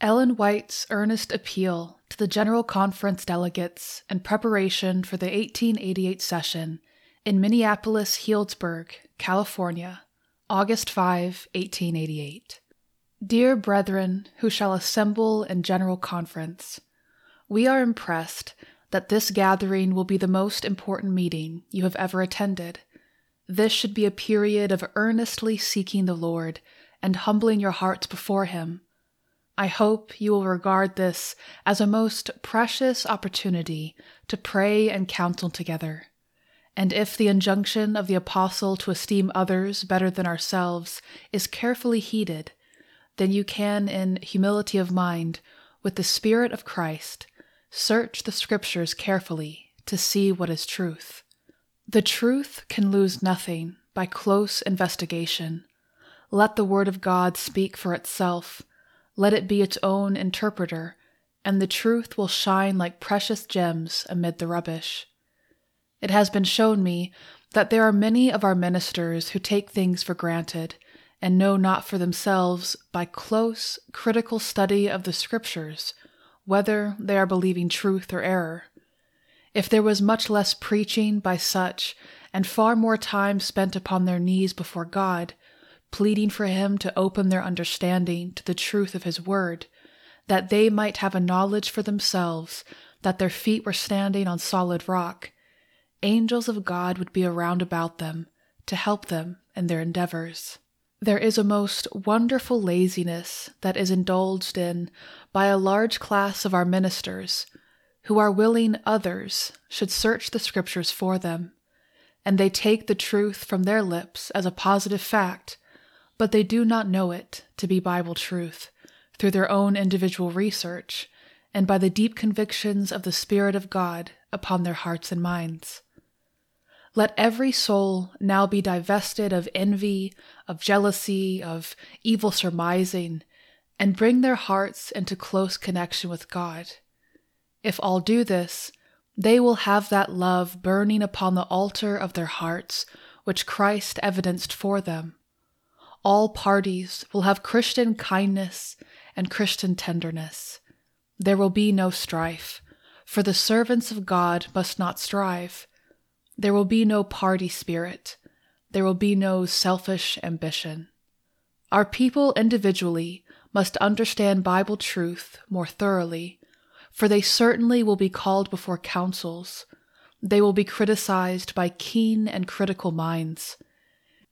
Ellen White's earnest appeal to the General Conference delegates in preparation for the 1888 session in Minneapolis, Healdsburg, California, August 5, 1888. Dear brethren who shall assemble in General Conference, we are impressed that this gathering will be the most important meeting you have ever attended. This should be a period of earnestly seeking the Lord and humbling your hearts before Him. I hope you will regard this as a most precious opportunity to pray and counsel together. And if the injunction of the Apostle to esteem others better than ourselves is carefully heeded, then you can, in humility of mind, with the Spirit of Christ, search the Scriptures carefully to see what is truth. The truth can lose nothing by close investigation. Let the Word of God speak for itself, let it be its own interpreter, and the truth will shine like precious gems amid the rubbish. It has been shown me that there are many of our ministers who take things for granted and know not for themselves by close, critical study of the Scriptures whether they are believing truth or error. If there was much less preaching by such, and far more time spent upon their knees before God, pleading for Him to open their understanding to the truth of His Word, that they might have a knowledge for themselves that their feet were standing on solid rock, angels of God would be around about them to help them in their endeavors. There is a most wonderful laziness that is indulged in by a large class of our ministers who are willing others should search the Scriptures for them, and they take the truth from their lips as a positive fact, but they do not know it to be Bible truth through their own individual research and by the deep convictions of the Spirit of God upon their hearts and minds. Let every soul now be divested of envy, of jealousy, of evil surmising, and bring their hearts into close connection with God. If all do this, they will have that love burning upon the altar of their hearts which Christ evidenced for them. All parties will have Christian kindness and Christian tenderness. There will be no strife, for the servants of God must not strive there will be no party spirit. There will be no selfish ambition. Our people individually must understand Bible truth more thoroughly, for they certainly will be called before councils. They will be criticized by keen and critical minds.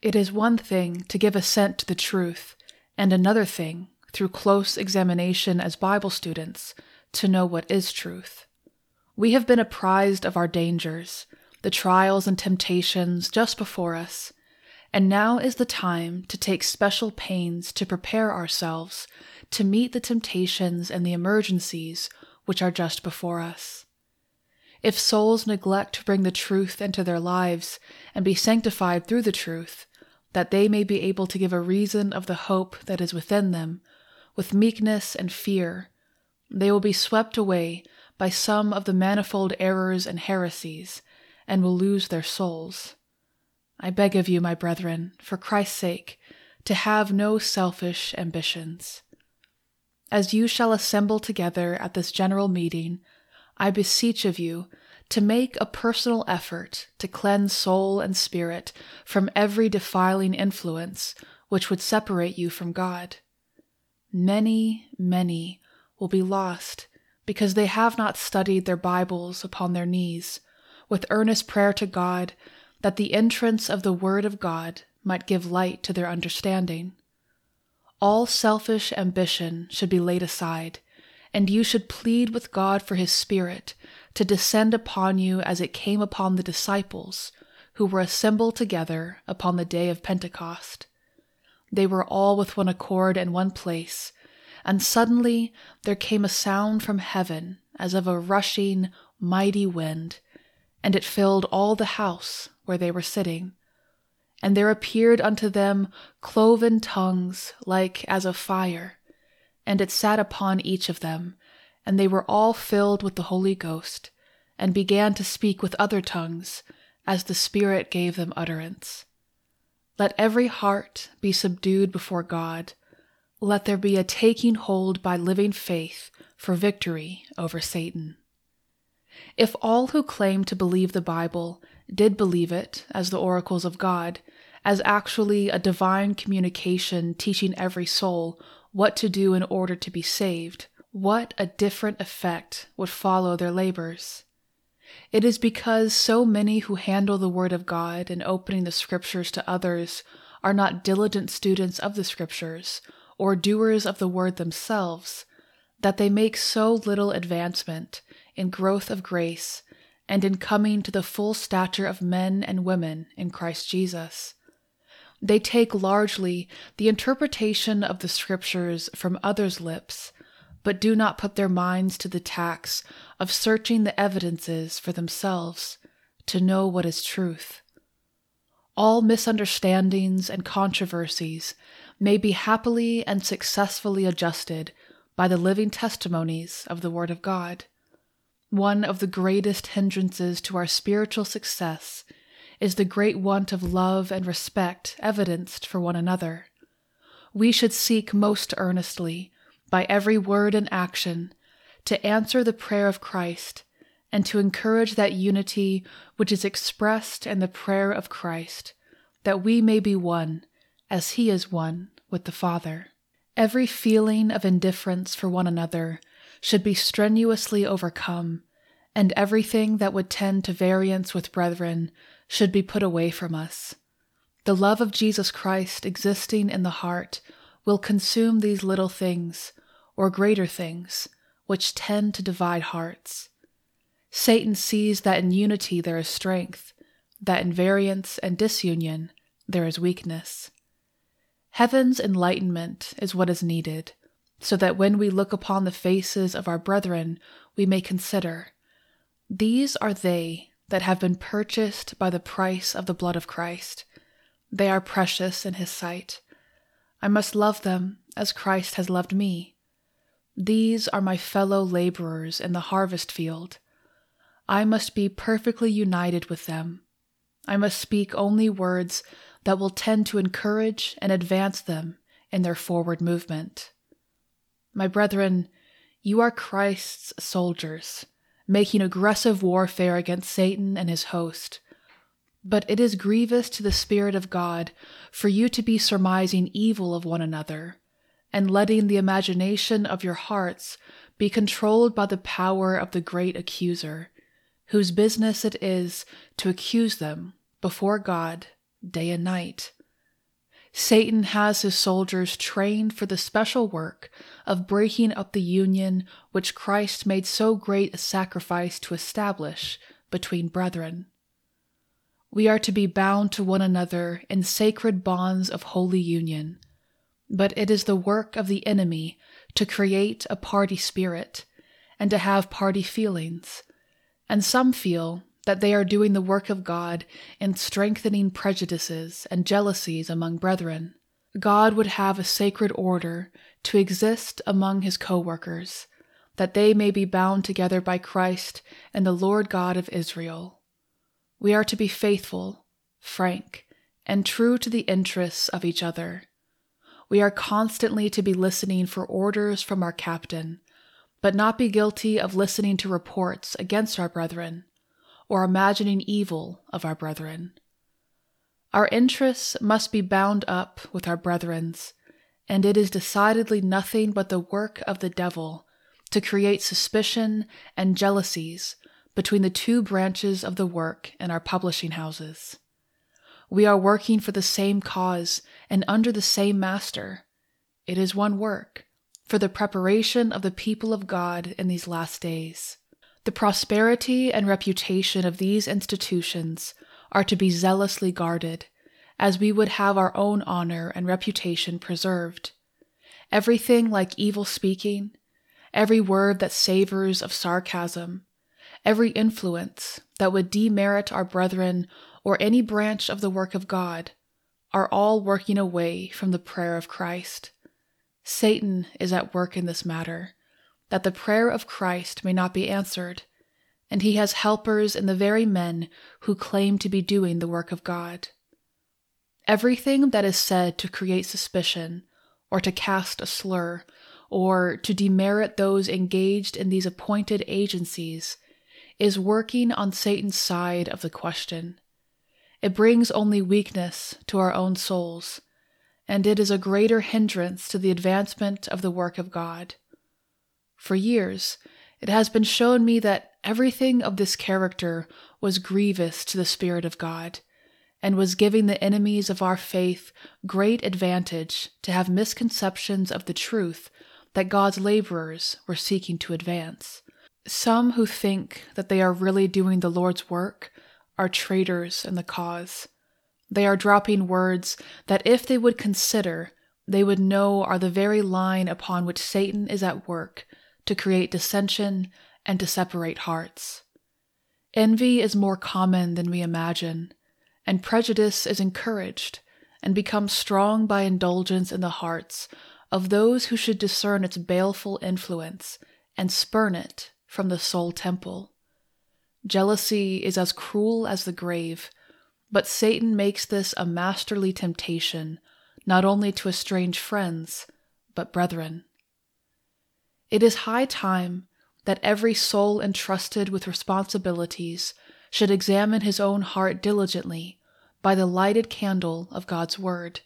It is one thing to give assent to the truth, and another thing, through close examination as Bible students, to know what is truth. We have been apprised of our dangers, the trials and temptations just before us, and now is the time to take special pains to prepare ourselves to meet the temptations and the emergencies which are just before us. If souls neglect to bring the truth into their lives and be sanctified through the truth, that they may be able to give a reason of the hope that is within them, with meekness and fear, they will be swept away by some of the manifold errors and heresies and will lose their souls. I beg of you, my brethren, for Christ's sake, to have no selfish ambitions. As you shall assemble together at this general meeting, I beseech of you to make a personal effort to cleanse soul and spirit from every defiling influence which would separate you from God. Many, many will be lost because they have not studied their Bibles upon their knees with earnest prayer to God that the entrance of the Word of God might give light to their understanding. All selfish ambition should be laid aside, and you should plead with God for His Spirit to descend upon you as it came upon the disciples who were assembled together upon the day of Pentecost. They were all with one accord in one place, and suddenly there came a sound from heaven as of a rushing, mighty wind and it filled all the house where they were sitting. And there appeared unto them cloven tongues like as of fire, and it sat upon each of them, and they were all filled with the Holy Ghost, and began to speak with other tongues, as the Spirit gave them utterance. Let every heart be subdued before God. let there be a taking hold by living faith for victory over Satan. If all who claim to believe the Bible did believe it as the oracles of God, as actually a divine communication teaching every soul what to do in order to be saved, what a different effect would follow their labors. It is because so many who handle the Word of God in opening the Scriptures to others are not diligent students of the Scriptures or doers of the Word themselves that they make so little advancement in growth of grace and in coming to the full stature of men and women in Christ Jesus. They take largely the interpretation of the Scriptures from others' lips, but do not put their minds to the tax of searching the evidences for themselves to know what is truth. All misunderstandings and controversies may be happily and successfully adjusted by the living testimonies of the Word of God. One of the greatest hindrances to our spiritual success is the great want of love and respect evidenced for one another. We should seek most earnestly, by every word and action, to answer the prayer of Christ and to encourage that unity which is expressed in the prayer of Christ, that we may be one, as He is one with the Father. Every feeling of indifference for one another should be strenuously overcome, and everything that would tend to variance with brethren should be put away from us. The love of Jesus Christ existing in the heart will consume these little things, or greater things, which tend to divide hearts. Satan sees that in unity there is strength, that in variance and disunion there is weakness. Heaven's enlightenment is what is needed, so that when we look upon the faces of our brethren, we may consider These are they that have been purchased by the price of the blood of Christ. They are precious in his sight. I must love them as Christ has loved me. These are my fellow laborers in the harvest field. I must be perfectly united with them. I must speak only words that will tend to encourage and advance them in their forward movement. My brethren, you are Christ's soldiers, making aggressive warfare against Satan and his host. But it is grievous to the Spirit of God for you to be surmising evil of one another, and letting the imagination of your hearts be controlled by the power of the great accuser, whose business it is to accuse them before God day and night. Satan has his soldiers trained for the special work of breaking up the union which Christ made so great a sacrifice to establish between brethren. We are to be bound to one another in sacred bonds of holy union, but it is the work of the enemy to create a party spirit and to have party feelings, and some feel that they are doing the work of God in strengthening prejudices and jealousies among brethren. God would have a sacred order to exist among his co workers, that they may be bound together by Christ and the Lord God of Israel. We are to be faithful, frank, and true to the interests of each other. We are constantly to be listening for orders from our captain, but not be guilty of listening to reports against our brethren or imagining evil of our brethren. Our interests must be bound up with our brethren's, and it is decidedly nothing but the work of the devil to create suspicion and jealousies between the two branches of the work in our publishing houses. We are working for the same cause and under the same master. It is one work, for the preparation of the people of God in these last days. The prosperity and reputation of these institutions are to be zealously guarded, as we would have our own honor and reputation preserved. Everything like evil speaking, every word that savors of sarcasm, every influence that would demerit our brethren or any branch of the work of God, are all working away from the prayer of Christ. Satan is at work in this matter that the prayer of Christ may not be answered, and he has helpers in the very men who claim to be doing the work of God. Everything that is said to create suspicion or to cast a slur, or to demerit those engaged in these appointed agencies, is working on Satan's side of the question. It brings only weakness to our own souls, and it is a greater hindrance to the advancement of the work of God. For years, it has been shown me that everything of this character was grievous to the Spirit of God, and was giving the enemies of our faith great advantage to have misconceptions of the truth that God's laborers were seeking to advance. Some who think that they are really doing the Lord's work are traitors in the cause. They are dropping words that, if they would consider, they would know are the very line upon which Satan is at work to create dissension and to separate hearts. Envy is more common than we imagine, and prejudice is encouraged and becomes strong by indulgence in the hearts of those who should discern its baleful influence and spurn it from the soul temple. Jealousy is as cruel as the grave, but Satan makes this a masterly temptation, not only to estrange friends, but brethren. It is high time that every soul entrusted with responsibilities should examine his own heart diligently by the lighted candle of God's Word,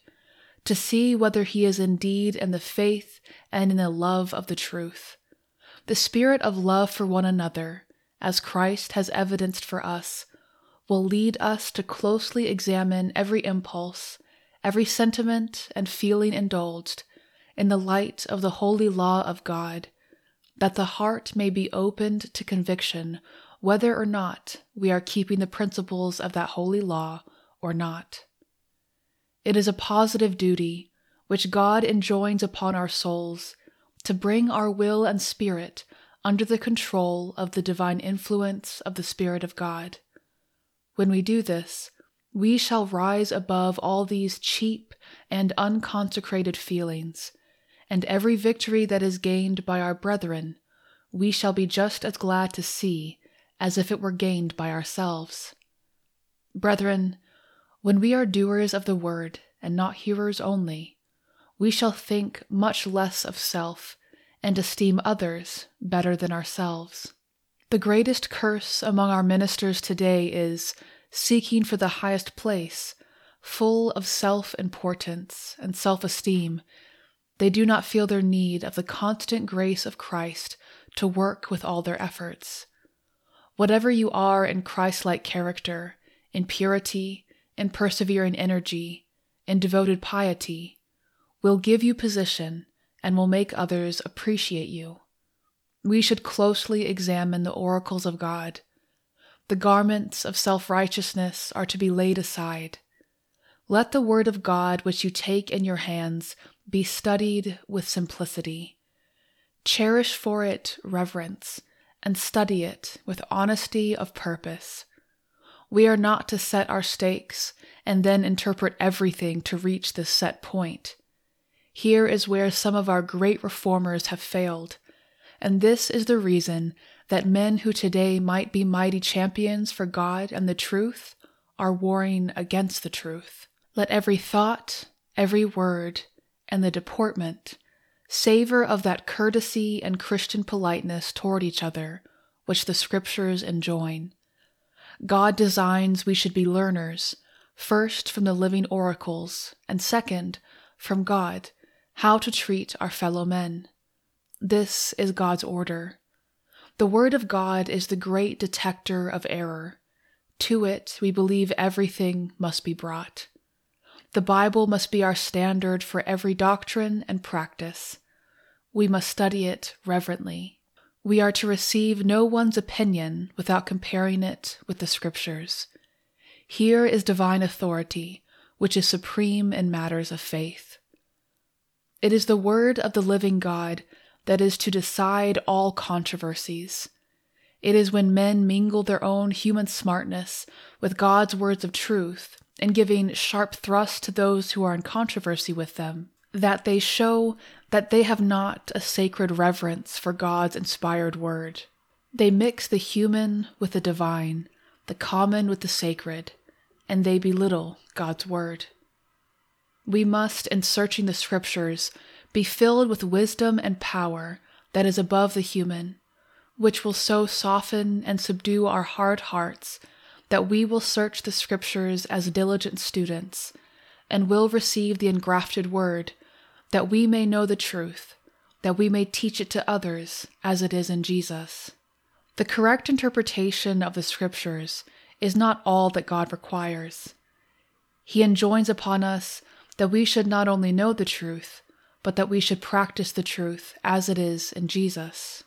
to see whether he is indeed in the faith and in the love of the truth. The spirit of love for one another, as Christ has evidenced for us, will lead us to closely examine every impulse, every sentiment and feeling indulged in the light of the holy law of God, that the heart may be opened to conviction whether or not we are keeping the principles of that holy law or not. It is a positive duty which God enjoins upon our souls to bring our will and spirit under the control of the divine influence of the Spirit of God. When we do this, we shall rise above all these cheap and unconsecrated feelings, and every victory that is gained by our brethren, we shall be just as glad to see as if it were gained by ourselves. Brethren, when we are doers of the word and not hearers only, we shall think much less of self and esteem others better than ourselves. The greatest curse among our ministers today is seeking for the highest place, full of self importance and self esteem. They do not feel their need of the constant grace of Christ to work with all their efforts. Whatever you are in Christ like character, in purity, in persevering energy, in devoted piety, will give you position and will make others appreciate you. We should closely examine the oracles of God. The garments of self righteousness are to be laid aside. Let the word of God which you take in your hands be studied with simplicity. Cherish for it reverence, and study it with honesty of purpose. We are not to set our stakes and then interpret everything to reach this set point. Here is where some of our great reformers have failed, and this is the reason that men who today might be mighty champions for God and the truth are warring against the truth. Let every thought, every word, and the deportment savor of that courtesy and Christian politeness toward each other which the Scriptures enjoin. God designs we should be learners, first from the living oracles, and second, from God how to treat our fellow men. This is God's order. The Word of God is the great detector of error. To it, we believe everything must be brought. The Bible must be our standard for every doctrine and practice. We must study it reverently. We are to receive no one's opinion without comparing it with the Scriptures. Here is divine authority, which is supreme in matters of faith. It is the word of the living God that is to decide all controversies. It is when men mingle their own human smartness with God's words of truth and giving sharp thrust to those who are in controversy with them that they show that they have not a sacred reverence for God's inspired word. They mix the human with the divine, the common with the sacred, and they belittle God's word. We must, in searching the scriptures, be filled with wisdom and power that is above the human, which will so soften and subdue our hard hearts that we will search the Scriptures as diligent students, and will receive the engrafted word, that we may know the truth, that we may teach it to others as it is in Jesus. The correct interpretation of the Scriptures is not all that God requires. He enjoins upon us that we should not only know the truth, but that we should practice the truth as it is in Jesus.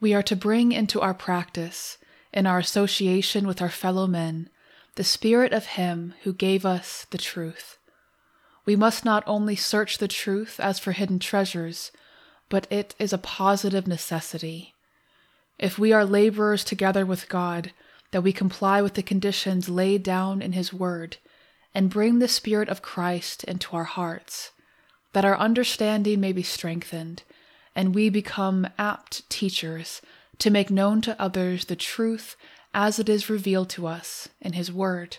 We are to bring into our practice, in our association with our fellow men, the Spirit of Him who gave us the truth. We must not only search the truth as for hidden treasures, but it is a positive necessity. If we are laborers together with God, that we comply with the conditions laid down in His Word, and bring the Spirit of Christ into our hearts, that our understanding may be strengthened, and we become apt teachers to make known to others the truth as it is revealed to us in His Word.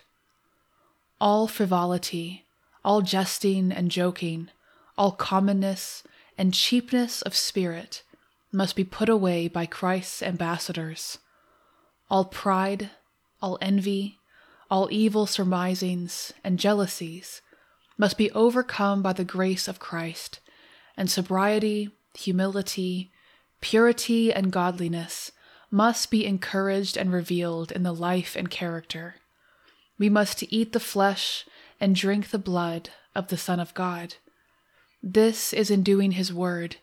All frivolity, all jesting and joking, all commonness and cheapness of spirit must be put away by Christ's ambassadors. All pride, all envy, all evil surmisings and jealousies must be overcome by the grace of Christ, and sobriety, humility, purity, and godliness must be encouraged and revealed in the life and character. We must eat the flesh and drink the blood of the Son of God. This is in doing His word,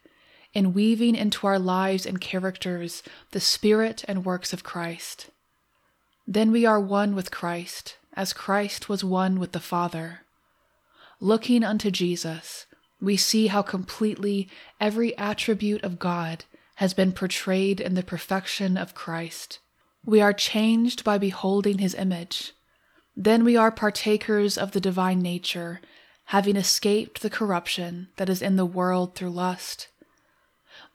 in weaving into our lives and characters the spirit and works of Christ. Then we are one with Christ, as Christ was one with the Father. Looking unto Jesus, we see how completely every attribute of God has been portrayed in the perfection of Christ. We are changed by beholding his image. Then we are partakers of the divine nature, having escaped the corruption that is in the world through lust.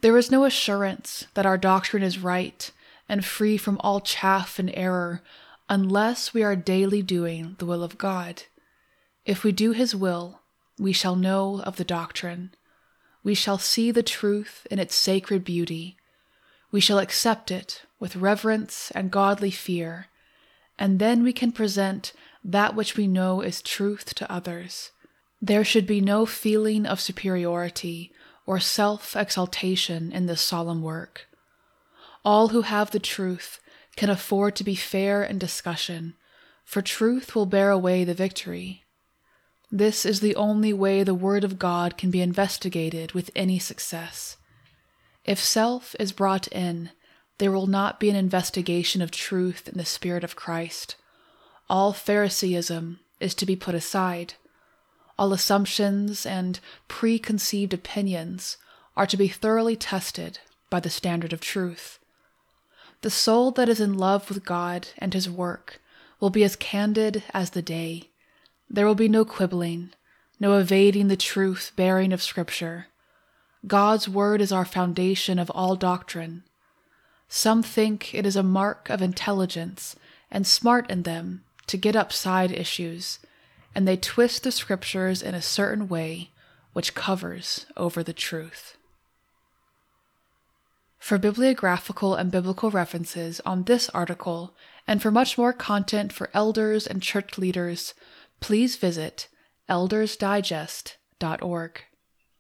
There is no assurance that our doctrine is right and free from all chaff and error unless we are daily doing the will of God. If we do his will, we shall know of the doctrine. We shall see the truth in its sacred beauty. We shall accept it with reverence and godly fear, and then we can present that which we know is truth to others. There should be no feeling of superiority or self exaltation in this solemn work. All who have the truth can afford to be fair in discussion, for truth will bear away the victory. This is the only way the Word of God can be investigated with any success. If self is brought in, there will not be an investigation of truth in the Spirit of Christ. All Phariseeism is to be put aside. All assumptions and preconceived opinions are to be thoroughly tested by the standard of truth. The soul that is in love with God and His work will be as candid as the day there will be no quibbling, no evading the truth bearing of Scripture. God's Word is our foundation of all doctrine. Some think it is a mark of intelligence and smart in them to get up side issues, and they twist the Scriptures in a certain way which covers over the truth. For bibliographical and biblical references on this article, and for much more content for elders and church leaders, please visit eldersdigest.org.